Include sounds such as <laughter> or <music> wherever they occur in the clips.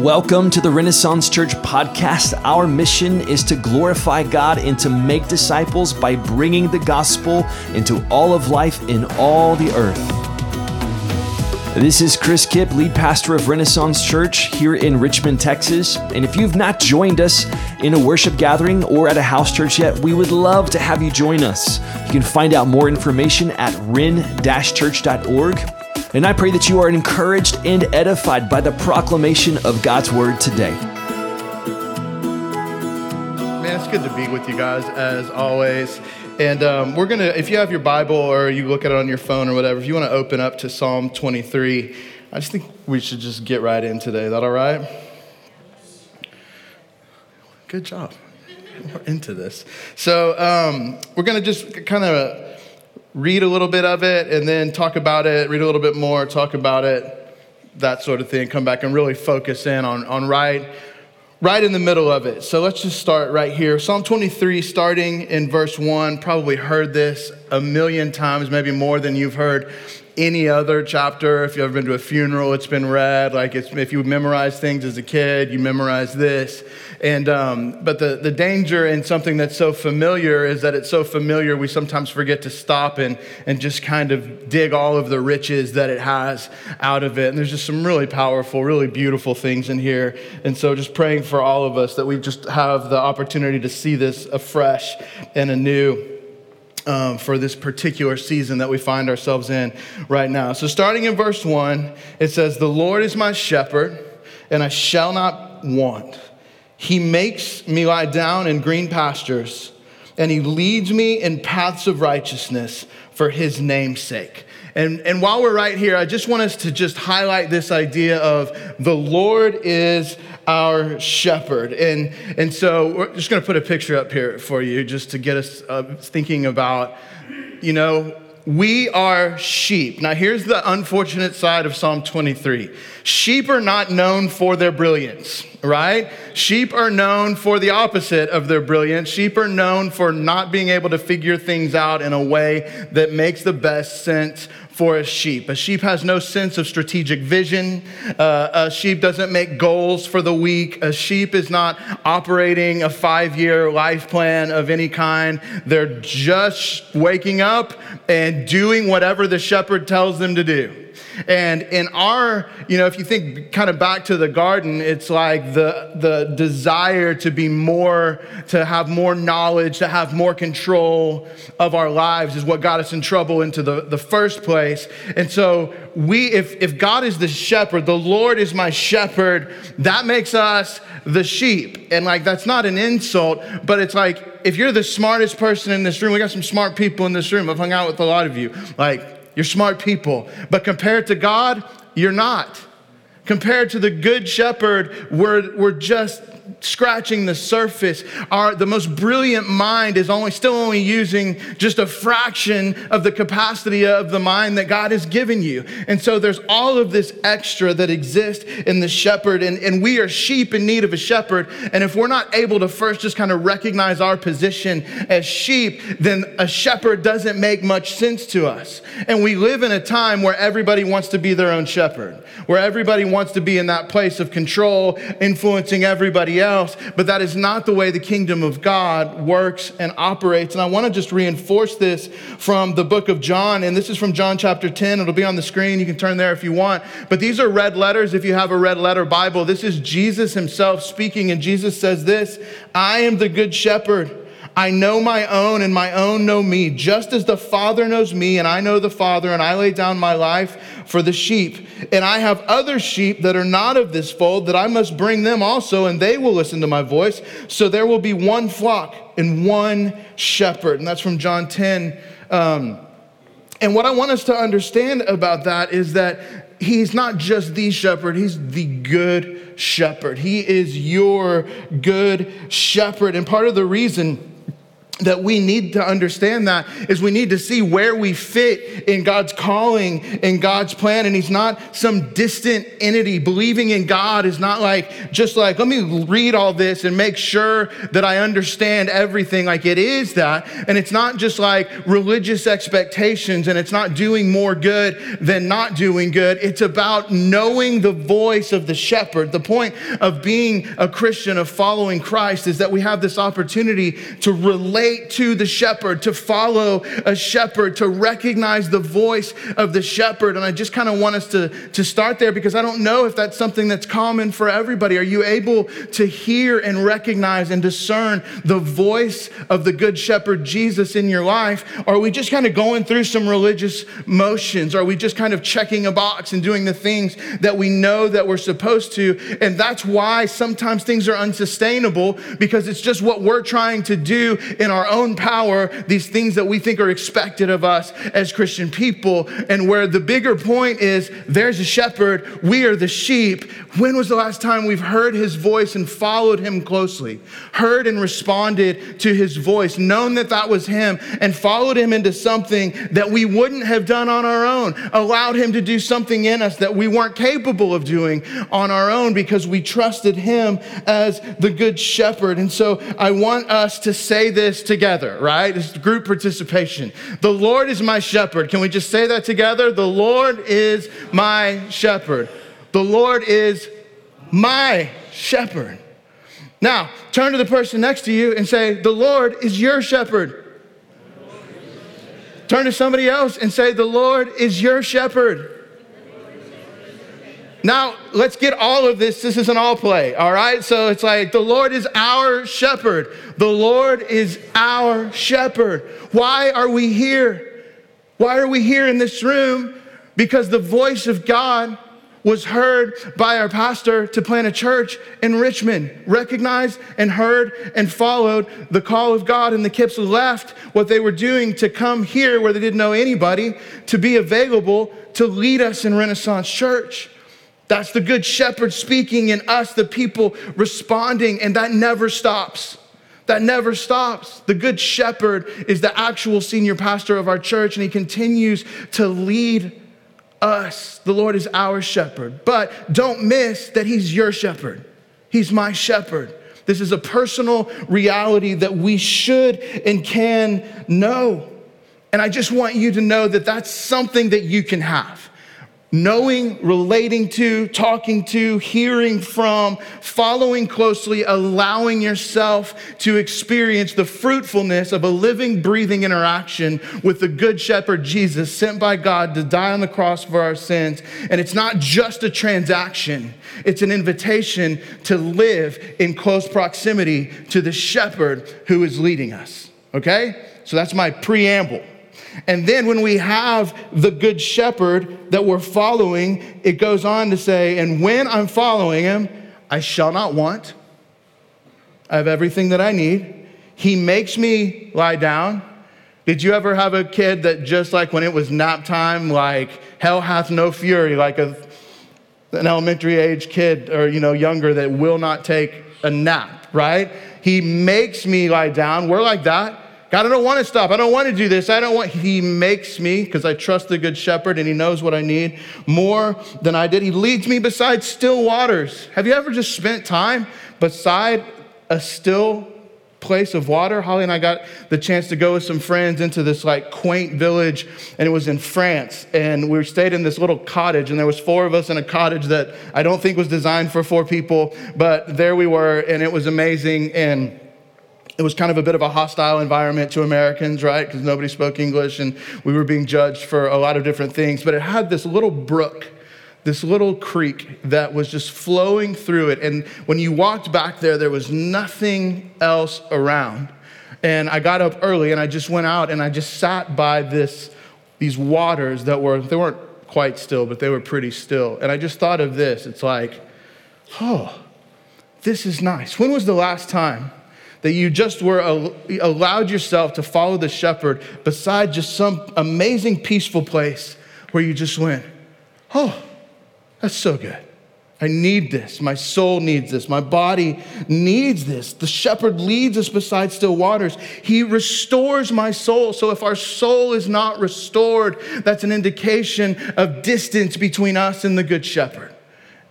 Welcome to the Renaissance Church podcast. Our mission is to glorify God and to make disciples by bringing the gospel into all of life in all the earth. This is Chris Kipp, lead pastor of Renaissance Church here in Richmond, Texas. And if you've not joined us in a worship gathering or at a house church yet, we would love to have you join us. You can find out more information at ren-church.org and I pray that you are encouraged and edified by the proclamation of God's word today. Man, it's good to be with you guys as always. And um, we're going to, if you have your Bible or you look at it on your phone or whatever, if you want to open up to Psalm 23, I just think we should just get right in today. Is that all right? Good job. We're into this. So um, we're going to just kind of read a little bit of it and then talk about it, read a little bit more, talk about it, that sort of thing, come back and really focus in on, on right, right in the middle of it. So let's just start right here. Psalm 23, starting in verse 1, probably heard this a million times, maybe more than you've heard any other chapter. If you've ever been to a funeral, it's been read. Like if you memorize things as a kid, you memorize this. And um, but the the danger in something that's so familiar is that it's so familiar we sometimes forget to stop and and just kind of dig all of the riches that it has out of it. And there's just some really powerful, really beautiful things in here. And so just praying for all of us that we just have the opportunity to see this afresh and anew. Um, for this particular season that we find ourselves in right now. So, starting in verse one, it says, The Lord is my shepherd, and I shall not want. He makes me lie down in green pastures, and He leads me in paths of righteousness for His name's sake. And, and while we're right here, I just want us to just highlight this idea of the Lord is our shepherd. And, and so we're just going to put a picture up here for you just to get us uh, thinking about, you know, we are sheep. Now, here's the unfortunate side of Psalm 23 sheep are not known for their brilliance, right? Sheep are known for the opposite of their brilliance. Sheep are known for not being able to figure things out in a way that makes the best sense for a sheep. A sheep has no sense of strategic vision. Uh, a sheep doesn't make goals for the week. A sheep is not operating a five year life plan of any kind. They're just waking up and doing whatever the shepherd tells them to do. And in our, you know, if you think kind of back to the garden, it's like the, the desire to be more, to have more knowledge, to have more control of our lives is what got us in trouble into the, the first place. And so we, if, if God is the shepherd, the Lord is my shepherd, that makes us the sheep. And like, that's not an insult, but it's like, if you're the smartest person in this room, we got some smart people in this room. I've hung out with a lot of you. Like, you're smart people. But compared to God, you're not. Compared to the good shepherd, we're, we're just scratching the surface. Our, the most brilliant mind is only, still only using just a fraction of the capacity of the mind that God has given you. And so there's all of this extra that exists in the shepherd, and, and we are sheep in need of a shepherd. And if we're not able to first just kind of recognize our position as sheep, then a shepherd doesn't make much sense to us. And we live in a time where everybody wants to be their own shepherd, where everybody wants to be in that place of control, influencing everybody else else, but that is not the way the kingdom of God works and operates. And I want to just reinforce this from the book of John, and this is from John chapter 10. It'll be on the screen. You can turn there if you want. But these are red letters if you have a red letter Bible. This is Jesus himself speaking, and Jesus says this I am the good shepherd. I know my own, and my own know me, just as the Father knows me, and I know the Father, and I lay down my life for the sheep. And I have other sheep that are not of this fold, that I must bring them also, and they will listen to my voice. So there will be one flock and one shepherd. And that's from John 10. Um, and what I want us to understand about that is that he's not just the shepherd, he's the good shepherd. He is your good shepherd. And part of the reason that we need to understand that is we need to see where we fit in God's calling, in God's plan. And He's not some distant entity. Believing in God is not like, just like, let me read all this and make sure that I understand everything. Like it is that. And it's not just like religious expectations and it's not doing more good than not doing good. It's about knowing the voice of the shepherd. The point of being a Christian, of following Christ, is that we have this opportunity to relate relate to the shepherd, to follow a shepherd, to recognize the voice of the shepherd. And I just kind of want us to, to start there because I don't know if that's something that's common for everybody. Are you able to hear and recognize and discern the voice of the good shepherd Jesus in your life? Or are we just kind of going through some religious motions? Are we just kind of checking a box and doing the things that we know that we're supposed to? And that's why sometimes things are unsustainable because it's just what we're trying to do in our our own power these things that we think are expected of us as Christian people. And where the bigger point is there's a shepherd, we are the sheep. When was the last time we've heard his voice and followed him closely? Heard and responded to his voice, known that that was him, and followed him into something that we wouldn't have done on our own, allowed him to do something in us that we weren't capable of doing on our own because we trusted him as the good shepherd. And so I want us to say this together, right? It's group participation. The Lord is my shepherd. Can we just say that together? The Lord is my shepherd. The Lord is my shepherd. Now, turn to the person next to you and say, The Lord is your shepherd. Turn to somebody else and say, The Lord is your shepherd. Now, let's get all of this. This is an all play, all right? So it's like the Lord is our shepherd. The Lord is our shepherd. Why are we here? Why are we here in this room? Because the voice of God was heard by our pastor to plant a church in Richmond, recognized and heard and followed the call of God. And the Kips left what they were doing to come here where they didn't know anybody to be available to lead us in Renaissance Church. That's the good shepherd speaking and us, the people responding, and that never stops. That never stops. The good shepherd is the actual senior pastor of our church, and he continues to lead us. The Lord is our shepherd. But don't miss that he's your shepherd, he's my shepherd. This is a personal reality that we should and can know. And I just want you to know that that's something that you can have knowing, relating to, talking to, hearing from, following closely, allowing yourself to experience the fruitfulness of a living, breathing interaction with the Good Shepherd Jesus sent by God to die on the cross for our sins. And it's not just a transaction, it's an invitation to live in close proximity to the shepherd who is leading us. Okay? So that's my preamble. And then when we have the good shepherd that we're following, it goes on to say, and when I'm following him, I shall not want. I have everything that I need. He makes me lie down. Did you ever have a kid that just like when it was nap time, like hell hath no fury, like a, an elementary age kid or, you know, younger that will not take a nap, right? He makes me lie down. We're like that. God, I don't want to stop. I don't want to do this. I don't want. He makes me because I trust the good shepherd and he knows what I need more than I did. He leads me beside still waters. Have you ever just spent time beside a still place of water? Holly and I got the chance to go with some friends into this like quaint village and it was in France and we stayed in this little cottage and there was four of us in a cottage that I don't think was designed for four people, but there we were and it was amazing and it was kind of a bit of a hostile environment to Americans, right? Because nobody spoke English and we were being judged for a lot of different things. But it had this little brook, this little creek that was just flowing through it. And when you walked back there, there was nothing else around. And I got up early and I just went out and I just sat by this, these waters that were, they weren't quite still, but they were pretty still. And I just thought of this. It's like, oh, this is nice. When was the last time? That you just were allowed yourself to follow the shepherd beside just some amazing peaceful place where you just went, oh, that's so good. I need this. My soul needs this. My body needs this. The shepherd leads us beside still waters. He restores my soul. So if our soul is not restored, that's an indication of distance between us and the good shepherd.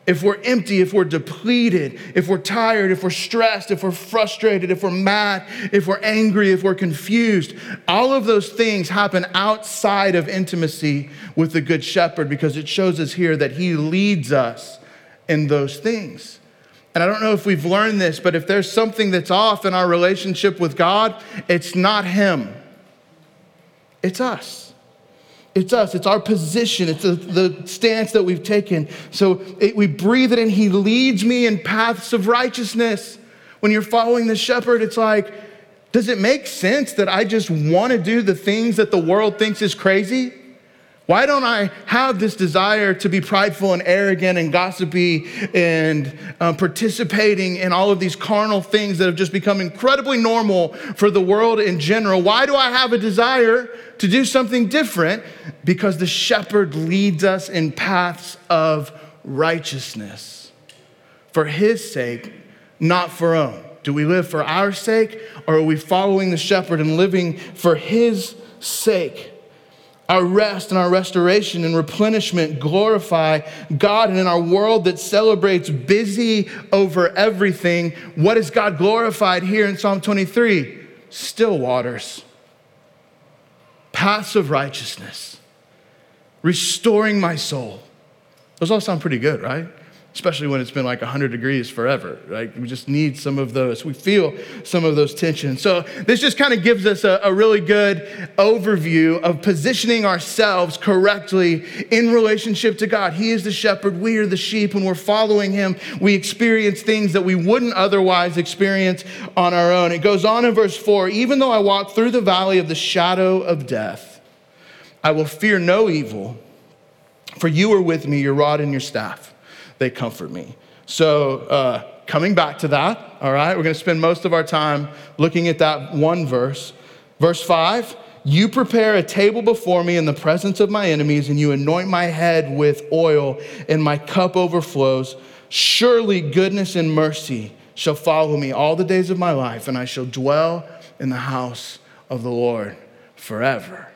If we're empty, if we're depleted, if we're tired, if we're stressed, if we're frustrated, if we're mad, if we're angry, if we're confused, all of those things happen outside of intimacy with the good shepherd because it shows us here that he leads us in those things. And I don't know if we've learned this, but if there's something that's off in our relationship with God, it's not Him, it's us. It's us, it's our position, it's the, the stance that we've taken. So it, we breathe it in. He leads me in paths of righteousness. When you're following the shepherd, it's like, does it make sense that I just want to do the things that the world thinks is crazy? Why don't I have this desire to be prideful and arrogant and gossipy and um, participating in all of these carnal things that have just become incredibly normal for the world in general? Why do I have a desire to do something different? Because the shepherd leads us in paths of righteousness for his sake, not for our own. Do we live for our sake or are we following the shepherd and living for his sake? Our rest and our restoration and replenishment glorify God. And in our world that celebrates busy over everything, what is God glorified here in Psalm 23? Still waters, paths of righteousness, restoring my soul. Those all sound pretty good, right? Especially when it's been like 100 degrees forever, right? We just need some of those. We feel some of those tensions. So, this just kind of gives us a, a, really good overview of positioning ourselves correctly in relationship to God. He is the shepherd, we are the sheep, and we're following him. We experience things that we wouldn't otherwise experience on our own. It goes on in verse 4 even though I walk through the valley of the shadow of death, I will fear no evil, for you are with me, your rod and your staff they comfort me. So, uh, coming back to that, all right, we're going to spend most of our time looking at that one verse. Verse 5 You prepare a table before me in the presence of my enemies, and you anoint my head with oil, and my cup overflows. Surely goodness and mercy shall follow me all the days of my life, and I shall dwell in the house of the Lord forever.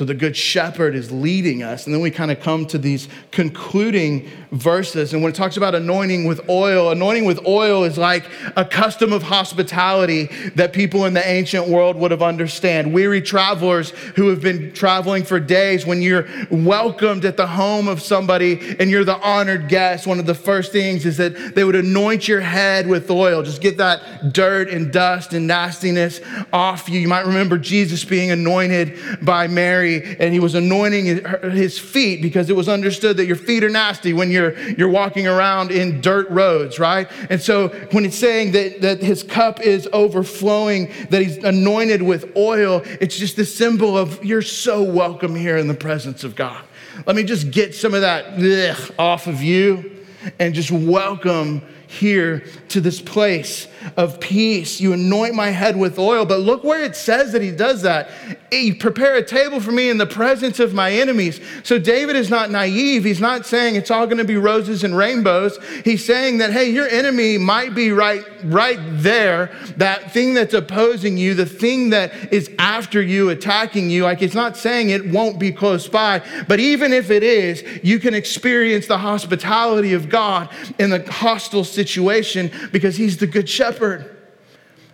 So the Good Shepherd is leading us. And then we kind of come to these concluding verses. And when it talks about anointing with oil, anointing with oil is like a custom of hospitality that people in the ancient world would have understood. Weary travelers who have been traveling for days, when you're welcomed at the home of somebody and you're the honored guest, one of the first things is that they would anoint your head with oil. Just get that dirt and dust and nastiness off you. You might remember Jesus being anointed by Mary Mary and he was anointing his feet because it was understood that your feet are nasty when you're, you're walking around in dirt roads, right? And so when it's saying that, that his cup is overflowing, that he's anointed with oil, it's just the symbol of you're so welcome here in the presence of God. Let me just get some of that off of you and just welcome here to this place of peace. You anoint my head with oil. But look where it says that he does that. You prepare a table for me in the presence of my enemies. So David is not naive. He's not saying it's all going to be roses and rainbows. He's saying that, hey, your enemy might be right, right there. That thing that's opposing you, the thing that is after you, attacking you. Like it's not saying it won't be close by. But even if it is, you can experience the hospitality of God in the hostile situation because he's the good shepherd shepherd.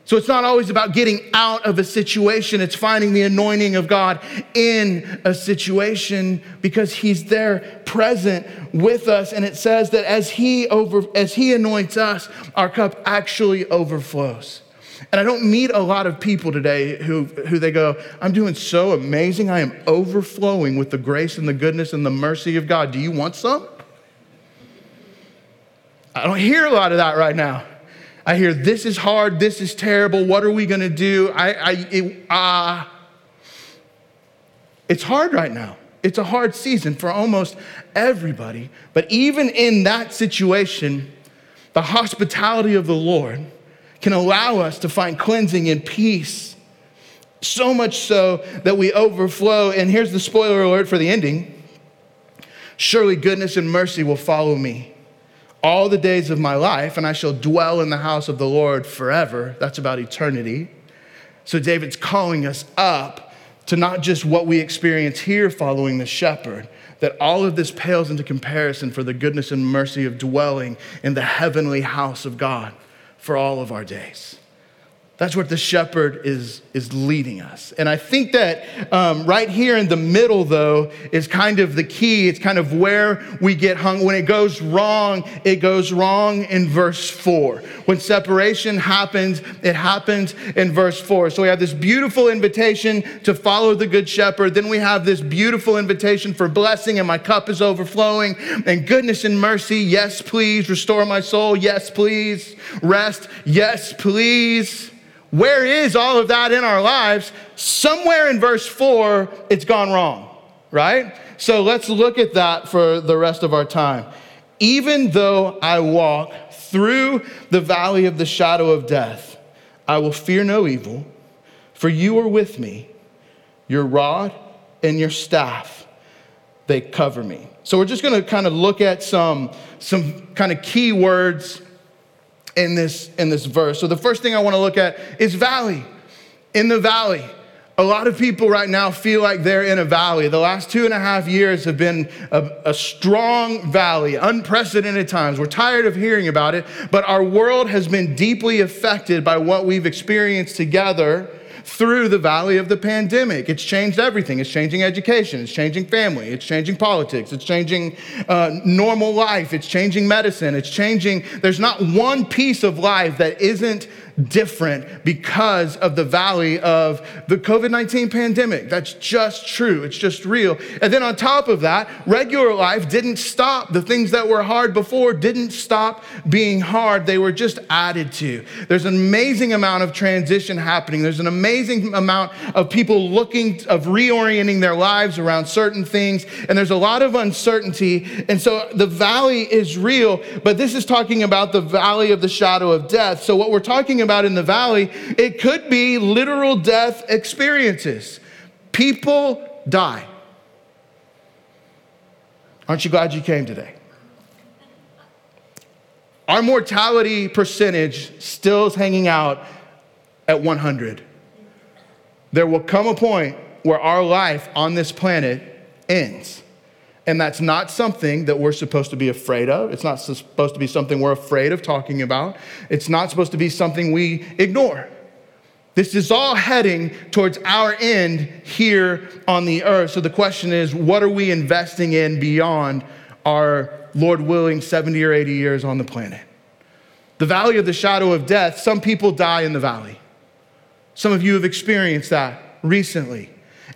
So it's not always about getting out of a situation, it's finding the anointing of God in a situation because he's there present with us and it says that as he over as he anoints us, our cup actually overflows. And I don't meet a lot of people today who, who they go, I'm doing so amazing. I am overflowing with the grace and the goodness and the mercy of God. Do you want some? I don't hear a lot of that right now. I hear this is hard, this is terrible, what are we gonna do? I, I, it, uh, it's hard right now. It's a hard season for almost everybody. But even in that situation, the hospitality of the Lord can allow us to find cleansing and peace. So much so that we overflow. And here's the spoiler alert for the ending Surely goodness and mercy will follow me all the days of my life, and I shall dwell in the house of the Lord forever. That's about eternity. So David's calling us up to not just what we experience here following the shepherd, that all of this pales into comparison for the goodness and mercy of dwelling in the heavenly house of God for all of our days. That's what the shepherd is, is leading us. And I think that um, right here in the middle, though, is kind of the key. It's kind of where we get hung. When it goes wrong, it goes wrong in verse four. When separation happens, it happens in verse four. So we have this beautiful invitation to follow the good shepherd. Then we have this beautiful invitation for blessing, and my cup is overflowing. And goodness and mercy, yes, please. Restore my soul, yes, please. Rest, yes, please. Where is all of that in our lives? Somewhere in verse 4, it's gone wrong, right? So let's look at that for the rest of our time. Even though I walk through the valley of the shadow of death, I will fear no evil, for you are with me. Your rod and your staff, they cover me. So we're just going to kind of look at some, some kind of key words in this, in this verse. So the first thing I want to look at is valley. In the valley, a lot of people right now feel like they're in a valley. The last two and a half years have been a, a, strong valley, unprecedented times. We're tired of hearing about it, but our world has been deeply affected by what we've experienced together through the valley of the pandemic. It's changed everything. It's changing education, it's changing family, it's changing politics, it's changing uh, normal life, it's changing medicine, it's changing. There's not one piece of life that isn't different because of the valley of the COVID 19 pandemic. That's just true. It's just real. And then on top of that, regular life didn't stop. The things that were hard before didn't stop being hard, they were just added to. There's an amazing amount of transition happening. There's an amazing amount of people looking, of reorienting their lives around certain things. And there's a lot of uncertainty. And so the valley is real, but this is talking about the valley of the shadow of death. So what we're talking about in the valley, it could be literal death experiences. People die. Aren't you glad you came today? Our mortality percentage still is hanging out at 100. There will come a point where our life on this planet ends. And that's not something that we're supposed to be afraid of. It's not supposed to be something we're afraid of talking about. It's not supposed to be something we ignore. This is all heading towards our end here on the earth. So the question is what are we investing in beyond our, Lord willing, 70 or 80 years on the planet? The valley of the shadow of death, some people die in the valley. Some of you have experienced that recently.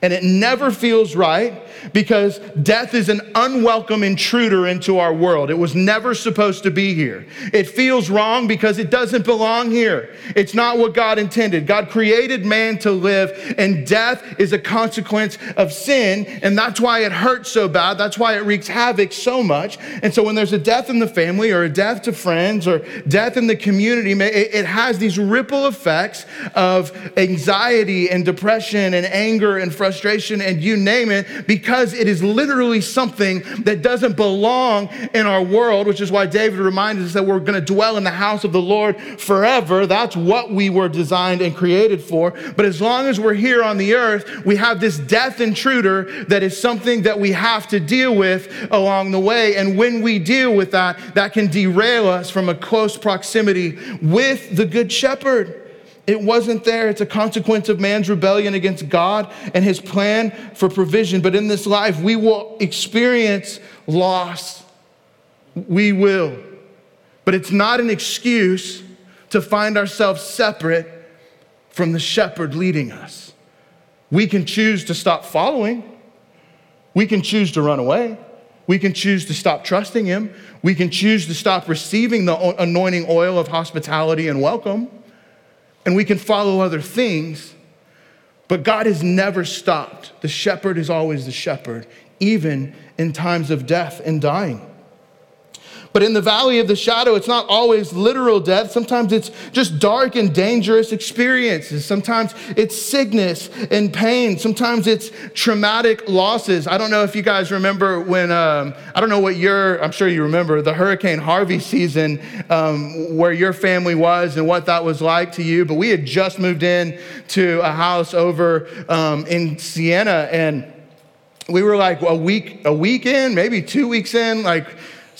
And it never feels right because death is an unwelcome intruder into our world. It was never supposed to be here. It feels wrong because it doesn't belong here. It's not what God intended. God created man to live, and death is a consequence of sin. And that's why it hurts so bad. That's why it wreaks havoc so much. And so when there's a death in the family, or a death to friends, or death in the community, it has these ripple effects of anxiety and depression and anger and frustration frustration, and you name it, because it is literally something that doesn't belong in our world, which is why David reminded us that we're going to dwell in the house of the Lord forever. That's what we were designed and created for. But as long as we're here on the earth, we have this death intruder that is something that we have to deal with along the way. And when we deal with that, that can derail us from a close proximity with the Good Shepherd. It wasn't there. It's a consequence of man's rebellion against God and his plan for provision. But in this life, we will experience loss. We will. But it's not an excuse to find ourselves separate from the shepherd leading us. We can choose to stop following, we can choose to run away. We can choose to stop trusting Him. We can choose to stop receiving the anointing oil of hospitality and welcome and we can follow other things, but God has never stopped. The shepherd is always the shepherd, even in times of death and dying. But in the valley of the shadow, it's not always literal death. Sometimes it's just dark and dangerous experiences. Sometimes it's sickness and pain. Sometimes it's traumatic losses. I don't know if you guys remember when, um, I don't know what your, I'm sure you remember, the Hurricane Harvey season, um, where your family was and what that was like to you. But we had just moved in to a house over um, in Sienna and we were like a week, a week in, maybe two weeks in, like,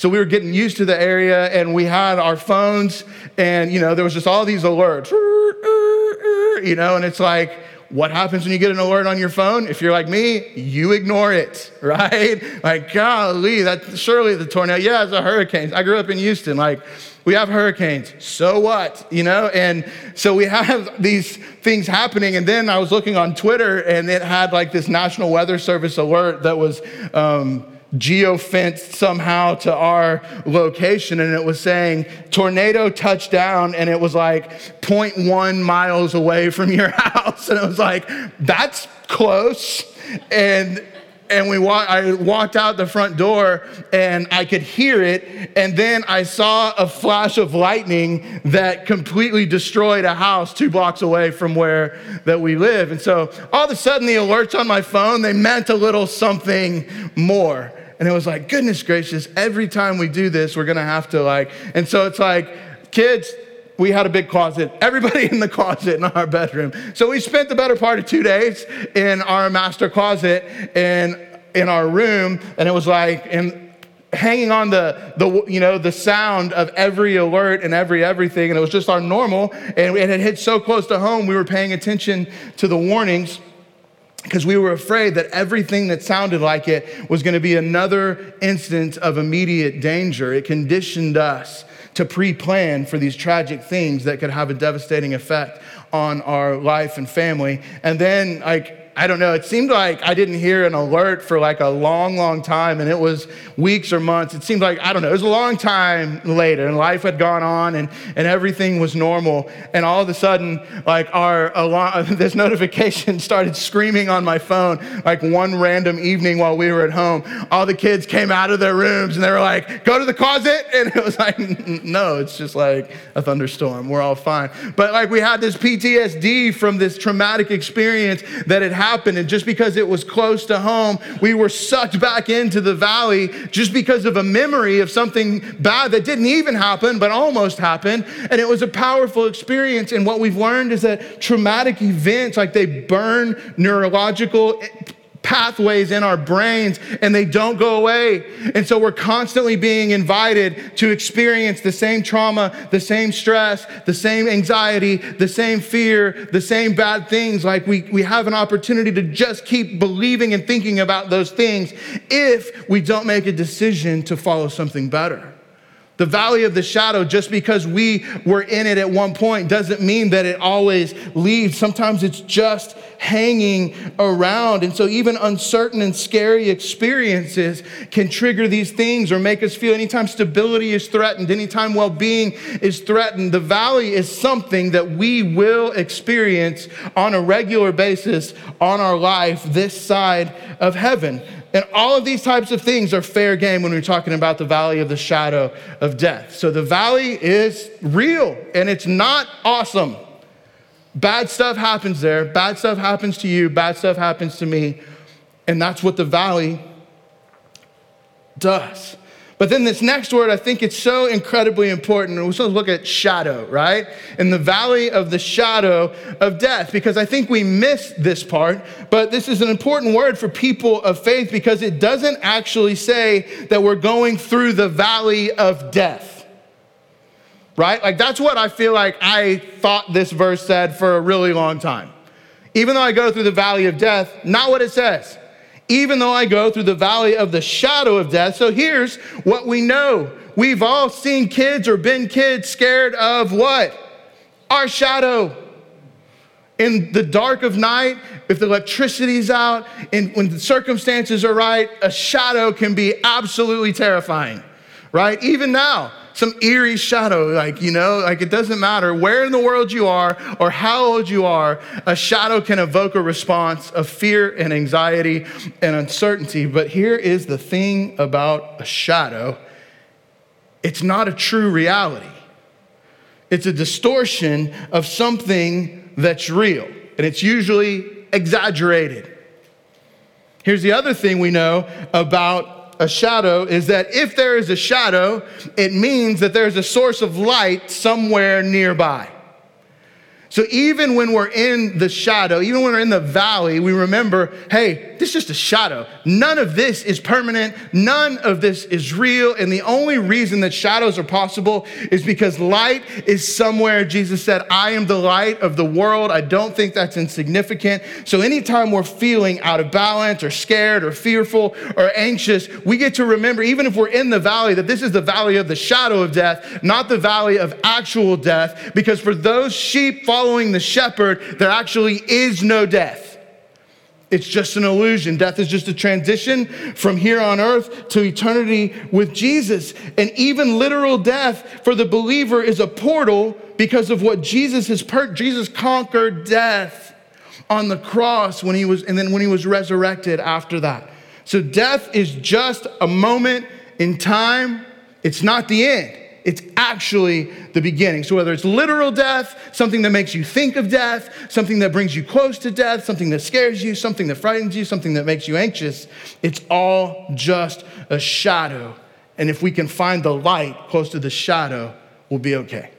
so we were getting used to the area and we had our phones and, you know, there was just all these alerts, you know, and it's like, what happens when you get an alert on your phone? If you're like me, you ignore it, <laughs> right? Like, golly, that surely the tornado. Yeah, it's a hurricane. I grew up in Houston. Like, we have hurricanes. So what? You know? And so we have <laughs> these things happening. And then I was looking on Twitter and it had like this National Weather Service alert that was, um, geofenced somehow to our location and it was saying tornado touchdown and it was like 0.1 miles away from your <laughs> house and it was like that's close and and we wa- I walked out the front door and I could hear it. And then I saw a flash of lightning that completely destroyed a house two blocks away from where that we live. And so all of a sudden the alerts on my phone, they meant a little something more. And it was like, goodness gracious, every time we do this, we're gonna have to like, and so it's like, kids, we had a big closet, everybody <laughs> in the closet in our bedroom. So we spent the better part of two days in our master closet and in our room, and it was like, and hanging on the, the you know the sound of every alert and every everything and it was just our normal and it had hit so close to home we were paying attention to the warnings because we were afraid that everything that sounded like it was going to be another instance of immediate danger. It conditioned us to pre plan for these tragic things that could have a devastating effect on our life and family. And then, like, I don't know, it seemed like I didn't hear an alert for like a long, long time, and it was weeks or months. It seemed like, I don't know, it was a long time later, and life had gone on and, and everything was normal. And all of a sudden, like our alarm, <laughs> this notification <laughs> started screaming on my phone, like one random evening while we were at home. All the kids came out of their rooms and they were like, go to the closet. <laughs> And it was like, no, it's just like a thunderstorm. We're all fine. But like we had this PTSD from this traumatic experience that had happened. And just because it was close to home, we were sucked back into the valley just because of a memory of something bad that didn't even happen, but almost happened. And it was a powerful experience. And what we've learned is that traumatic events, like they burn neurological pathways in our brains and they don't go away. And so we're constantly being invited to experience the same trauma, the same stress, the same anxiety, the same fear, the same bad things. Like we, we have an opportunity to just keep believing and thinking about those things if we don't make a decision to follow something better. The valley of the shadow, just because we were in it at one point, doesn't mean that it always leaves. Sometimes it's just hanging around. And so, even uncertain and scary experiences can trigger these things or make us feel anytime stability is threatened, anytime well being is threatened. The valley is something that we will experience on a regular basis on our life this side of heaven. And all of these types of things are fair game when we're talking about the valley of the shadow of death. So the valley is real and it's not awesome. Bad stuff happens there. Bad stuff happens to you. Bad stuff happens to me. And that's what the valley does. But then this next word, I think it's so incredibly important. We're supposed to look at shadow, right? In the valley of the shadow of death, because I think we miss this part. But this is an important word for people of faith because it doesn't actually say that we're going through the valley of death. Right? Like that's what I feel like I thought this verse said for a really long time. Even though I go through the valley of death, not what it says even though I go through the valley of the shadow of death. So here's what we know we've all seen kids or been kids scared of what? Our shadow. In the dark of night, if the electricity's out, and when the circumstances are right, a shadow can be absolutely terrifying, right? Even now, some eerie shadow, like, you know, like it doesn't matter where in the world you are or how old you are, a shadow can evoke a response of fear and anxiety and uncertainty. But here is the thing about a shadow it's not a true reality. It's a distortion of something that's real, and it's usually exaggerated. Here's the other thing we know about a shadow is that if there is a shadow, it means that there's a source of light somewhere nearby. So even when we're in the shadow, even when we're in the valley, we remember, hey, this is just a shadow. None of this is permanent. None of this is real. And the only reason that shadows are possible is because light is somewhere. Jesus said, I am the light of the world. I don't think that's insignificant. So anytime we're feeling out of balance or scared or fearful or anxious, we get to remember, even if we're in the valley, that this is the valley of the shadow of death, not the valley of actual death. Because for those sheep, following the shepherd, there actually is no death. It's just an illusion. Death is just a transition from here on earth to eternity with Jesus. And even literal death for the believer is a portal because of what Jesus has per- Jesus conquered death on the cross when he was and then when he was resurrected after that. So death is just a moment in time. It's not the end. It's actually the beginning. So, whether it's literal death, something that makes you think of death, something that brings you close to death, something that scares you, something that frightens you, something that makes you anxious, it's all just a shadow. And if we can find the light close to the shadow, we'll be okay.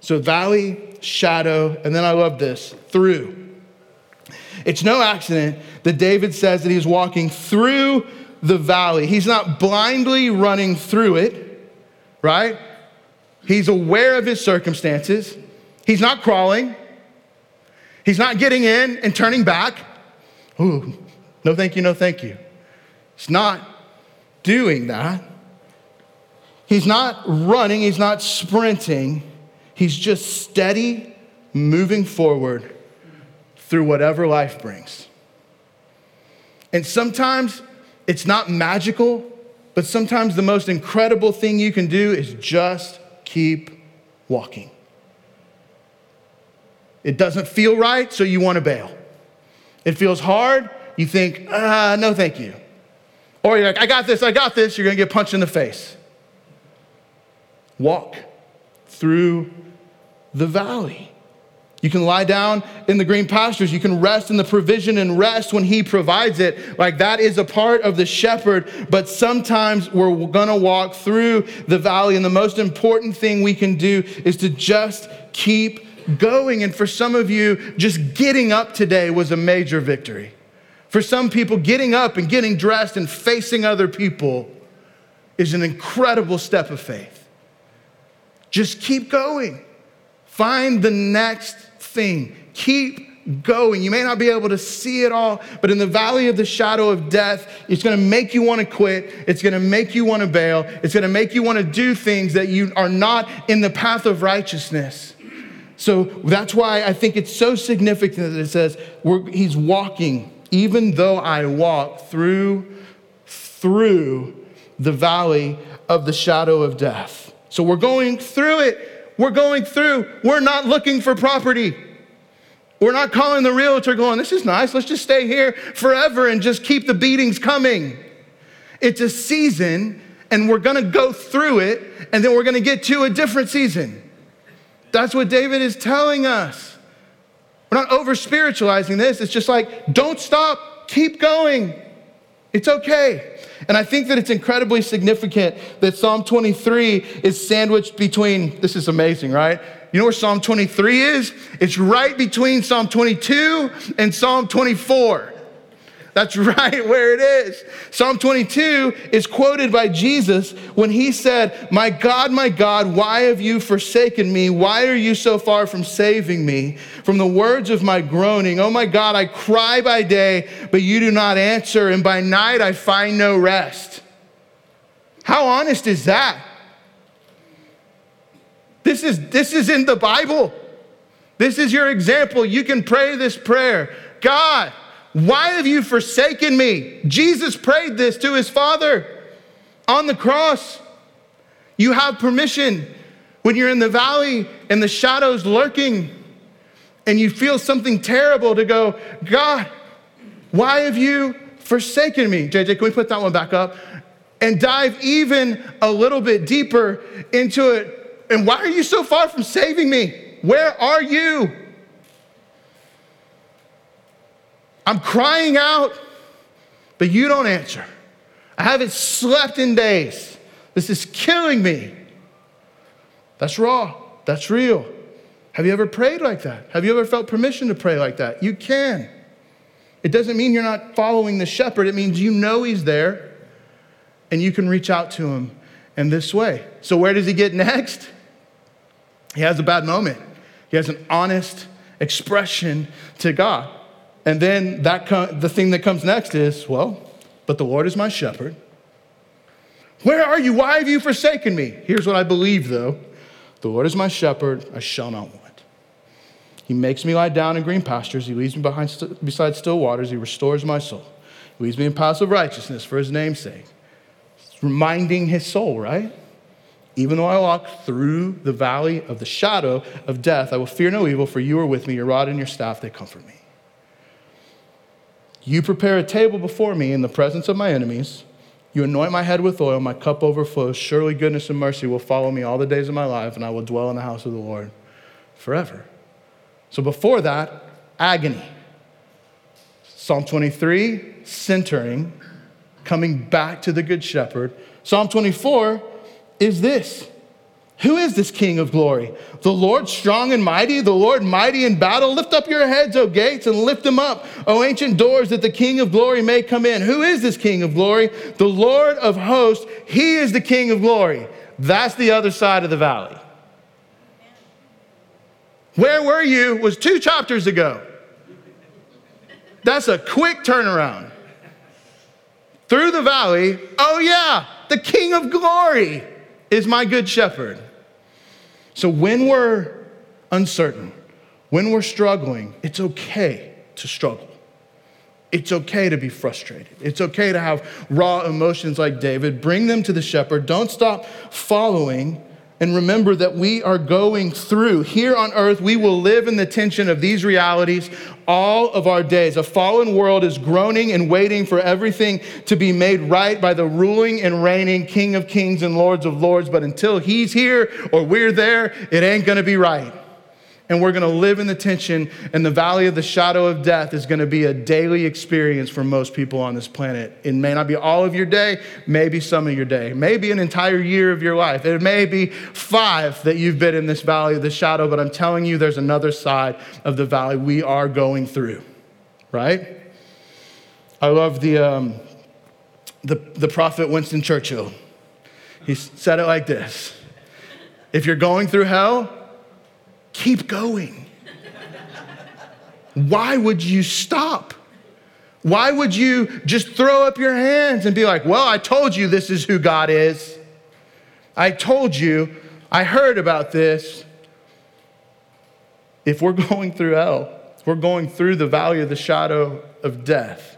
So, valley, shadow, and then I love this through. It's no accident that David says that he's walking through the valley. He's not blindly running through it right? He's aware of his circumstances. He's not crawling. He's not getting in and turning back. Ooh, no thank you, no thank you. He's not doing that. He's not running, he's not sprinting. He's just steady moving forward through whatever life brings. And sometimes it's not magical, but sometimes the most incredible thing you can do is just keep walking. It doesn't feel right, so you want to bail. It feels hard, you think, ah, no, thank you. Or you're like, I got this, I got this, you're going to get punched in the face. Walk through the valley. You can lie down in the green pastures. You can rest in the provision and rest when He provides it. Like that is a part of the shepherd. But sometimes we're going to walk through the valley. And the most important thing we can do is to just keep going. And for some of you, just getting up today was a major victory. For some people, getting up and getting dressed and facing other people is an incredible step of faith. Just keep going. Find the next thing. Keep going. You may not be able to see it all, but in the valley of the shadow of death, it's going to make you want to quit. It's going to make you want to bail. It's going to make you want to do things that you are not in the path of righteousness. So that's why I think it's so significant that it says he's walking, even though I walk through, through the valley of the shadow of death. So we're going through it. We're going through. We're not looking for property. We're not calling the realtor going, this is nice. Let's just stay here forever and just keep the beatings coming. It's a season, and we're to go through it, and then we're to get to a different season. That's what David is telling us. We're not over spiritualizing this. It's just like, don't stop, keep going. It's okay. And I think that it's incredibly significant that Psalm 23 is sandwiched between, this is amazing, right? You know where Psalm 23 is? It's right between Psalm 22 and Psalm 24. That's <laughs> right where it is. Psalm 22 is quoted by Jesus when he said, My God, my God, why have you forsaken me? Why are you so far from saving me? From the words of my groaning, Oh my God, I cry by day, but you do not answer, and by night I find no rest. How honest is that? This is, this is in the Bible. This is your example. You can pray this prayer God, why have you forsaken me? Jesus prayed this to his Father on the cross. You have permission when you're in the valley and the shadows lurking and you feel something terrible to go, God, why have you forsaken me? JJ, can we put that one back up? and dive even a little bit deeper into it. And why are you so far from saving me? Where are you? I'm crying out, but you don't answer. I haven't slept in days. This is killing me. That's raw. That's real. Have you ever prayed like that? Have you ever felt permission to pray like that? You can. It doesn't mean you're not following the shepherd, it means you know he's there and you can reach out to him in this way. So, where does he get next? He has a bad moment. He has an honest expression to God. And then that the thing that comes next is, well, but the Lord is my shepherd. Where are you? Why have you forsaken me? Here's what I believe, though The Lord is my shepherd, I shall not want. He makes me lie down in green pastures. He leads me behind st- beside still waters. He restores my soul. He leads me in paths of righteousness for his name's sake. It's reminding his soul, right? Even though I walk through the valley of the shadow of death, I will fear no evil, for you are with me. Your rod and your staff, they comfort me. You prepare a table before me in the presence of my enemies. You anoint my head with oil, my cup overflows. Surely goodness and mercy will follow me all the days of my life, and I will dwell in the house of the Lord forever. So before that, agony. Psalm 23, centering, coming back to the Good Shepherd. Psalm 24 is this who is this King of glory? The Lord strong and mighty, the Lord mighty in battle. Lift up your heads, O gates, and lift them up, O ancient doors, that the King of glory may come in. Who is this King of glory? The Lord of hosts. He is the King of glory. That's the other side of the valley. Where were you was two chapters ago. That's a quick turnaround. Through the valley, oh yeah, the King of glory is my good shepherd. So when we're uncertain, when we're struggling, it's okay to struggle. It's okay to be frustrated. It's okay to have raw emotions like David. Bring them to the shepherd. Don't stop following. And remember that we are going through. Here on earth, we will live in the tension of these realities all of our days. A fallen world is groaning and waiting for everything to be made right by the ruling and reigning King of Kings and Lords of Lords. But until He's here or we're there, it ain't gonna be right and we're going to live in the tension, and the valley of the shadow of death is going to be a daily experience for most people on this planet. It may not be all of your day, maybe some of your day, maybe an entire year of your life. It may be five that you've been in this valley of the shadow, but I'm telling you, there's another side of the valley we are going through, right? I love the, um, the, the prophet Winston Churchill. He said it like this If you're going through hell, keep going. Why would you stop? Why would you just throw up your hands and be like, well, I told you this is who God is? I told you, I heard about this. If we're <laughs> going through hell, we're going through the valley of the shadow of death,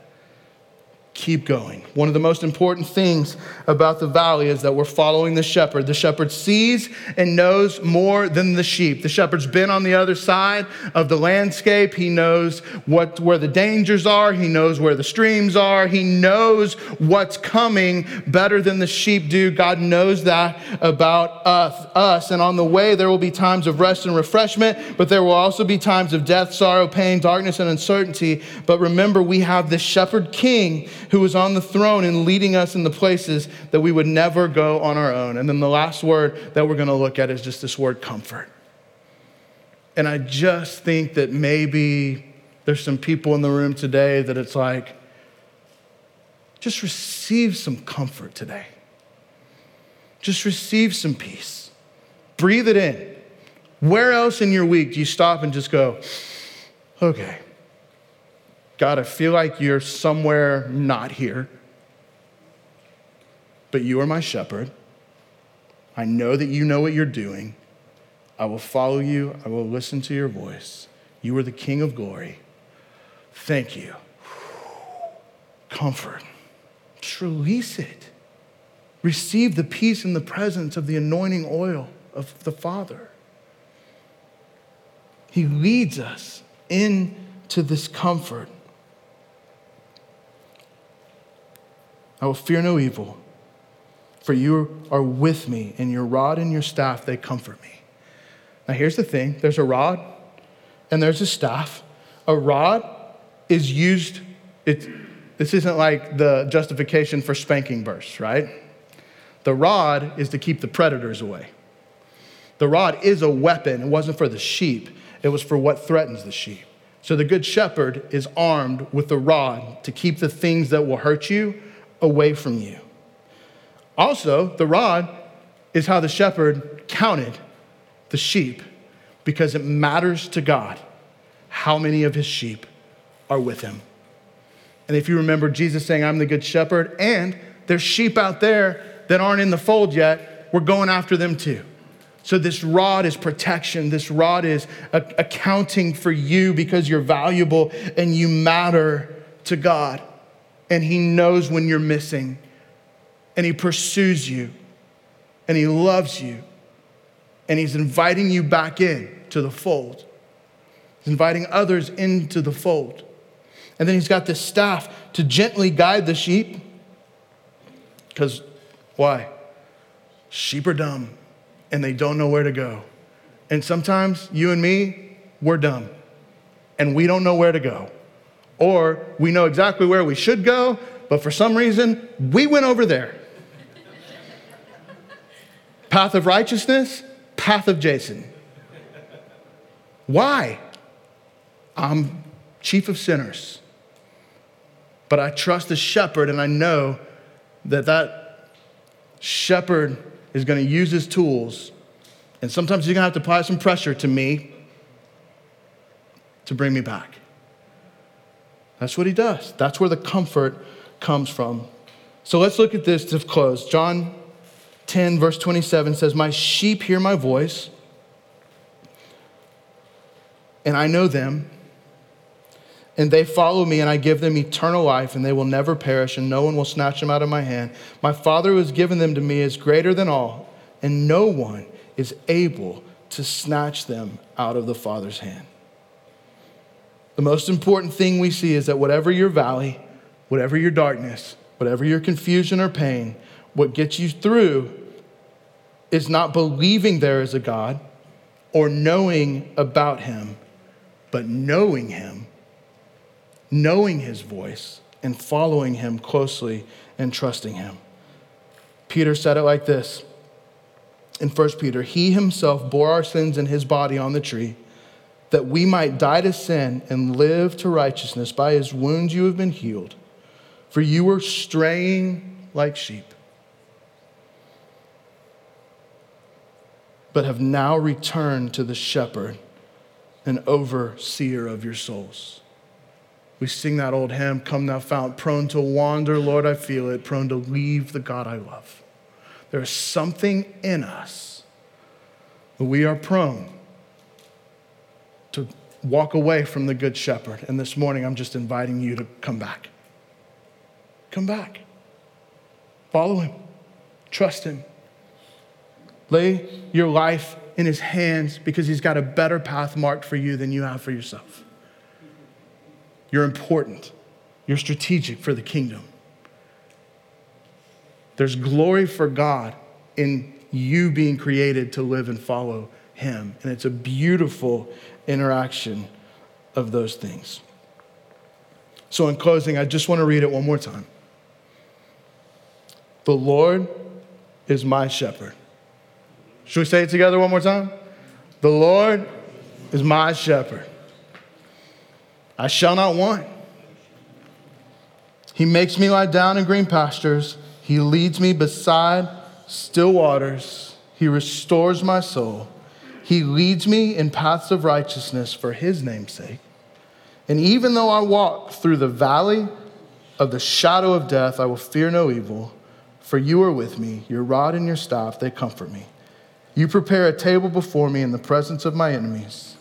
keep going. One of the most important things about the valley is that we're following the shepherd. The shepherd sees and knows more than the sheep. The shepherd's been on the other side of the landscape. He knows what where the dangers are, he knows where the streams are, he knows what's coming better than the sheep do. God knows that about us, us. And on the way there will be times of rest and refreshment, but there will also be times of death, sorrow, pain, darkness and uncertainty. But remember we have the shepherd king who is on the throne and leading us in the places that we would never go on our own. And then the last word that we're going to look at is just this word comfort. And I just think that maybe there's some people in the room today that it's like, just receive some comfort today. Just receive some peace. Breathe it in. Where else in your week do you stop and just go, okay, God, I feel like you're somewhere not here, but you are my shepherd. I know that you know what you're doing. I will follow you. I will listen to your voice. You are the King of glory. Thank you. Comfort. Just release it. Receive the peace and the presence of the anointing oil of the Father. He leads us into this comfort. I will fear no evil, for you are with me, and your rod and your staff, they comfort me. Now, here's the thing there's a rod and there's a staff. A rod is used, it, this isn't like the justification for spanking bursts, right? The rod is to keep the predators away. The rod is a weapon. It wasn't for the sheep, it was for what threatens the sheep. So the good shepherd is armed with the rod to keep the things that will hurt you away from you. Also, the rod is how the shepherd counted the sheep because it matters to God how many of his sheep are with him. And if you remember Jesus saying, I'm the good shepherd, and there's sheep out there that aren't in the fold yet, we're going after them too. So, this rod is protection. This rod is accounting for you because you're valuable and you matter to God. And He knows when you're missing and He pursues you and He loves you and He's inviting you back in to the fold. He's inviting others into the fold. And then He's got this staff to gently guide the sheep. Because why? Sheep are dumb and they don't know where to go. And sometimes you and me, we're dumb and we don't know where to go. Or we know exactly where we should go, but for some reason, we went over there. path of righteousness, path of Jason. Why? I'm chief of sinners. But I trust the shepherd and I know that that shepherd is going to use his tools. And sometimes he's going to have to apply some pressure to me to bring me back. That's what he does. That's where the comfort comes from. So let's look at this to close. John 10, verse 27 says, My sheep hear my voice, and I know them, and they follow me, and I give them eternal life, and they will never perish, and no one will snatch them out of my hand. My Father who has given them to me is greater than all, and no one is able to snatch them out of the Father's hand. The most important thing we see is that whatever your valley, whatever your darkness, whatever your confusion or pain, what gets you through is not believing there is a God or knowing about Him, but knowing Him knowing his voice and following him closely and trusting him. Peter said it like this in 1 Peter He himself bore our sins in his body on the tree, that we might die to sin and live to righteousness. By his wounds you have been healed. For you were straying like sheep, but have now returned to the shepherd and overseer of your souls. We sing that old hymn, Come Thou Fount, prone to wander, Lord, I feel it, prone to leave the God I love. There is something in us that we are prone walk away from the Good Shepherd. And this morning, I'm just inviting you to come back. Come back. Follow him. Trust him. Lay your life in his hands because he's got a better path marked for you than you have for yourself. You're important. You're strategic for the kingdom. There's glory for God in you being created to live and follow Him. And it's a beautiful interaction of those things. So, in closing, I just want to read it one more time. The Lord is my shepherd. Should we say it together one more time? The Lord is my shepherd. I shall not want. He makes me lie down in green pastures. He leads me beside still waters. He restores my soul. He leads me in paths of righteousness for his name's sake. And even though I walk through the valley of the shadow of death, I will fear no evil, for you are with me. Your rod and your staff, they comfort me. You prepare a table before me in the presence of my enemies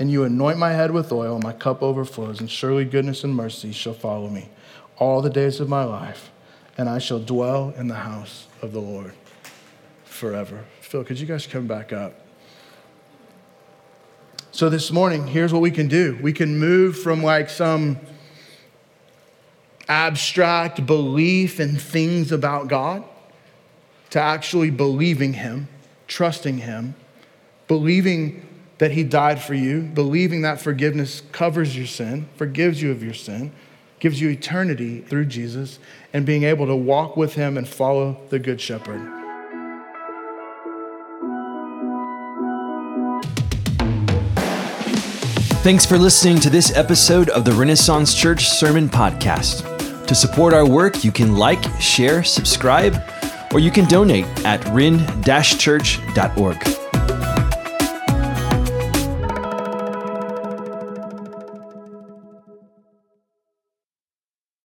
and you anoint my head with oil, my cup overflows, and surely goodness and mercy shall follow me all the days of my life, and I shall dwell in the house of the Lord forever. Phil, could you guys come back up? So, this morning, here's what we can do we can move from like some abstract belief in things about God to actually believing Him, trusting Him, believing that He died for you, believing that forgiveness covers your sin, forgives you of your sin, gives you eternity through Jesus, and being able to walk with Him and follow the Good Shepherd. Thanks for listening to this episode of the Renaissance Church Sermon Podcast. To support our work, you can like, share, subscribe, or you can donate at rin-church.org.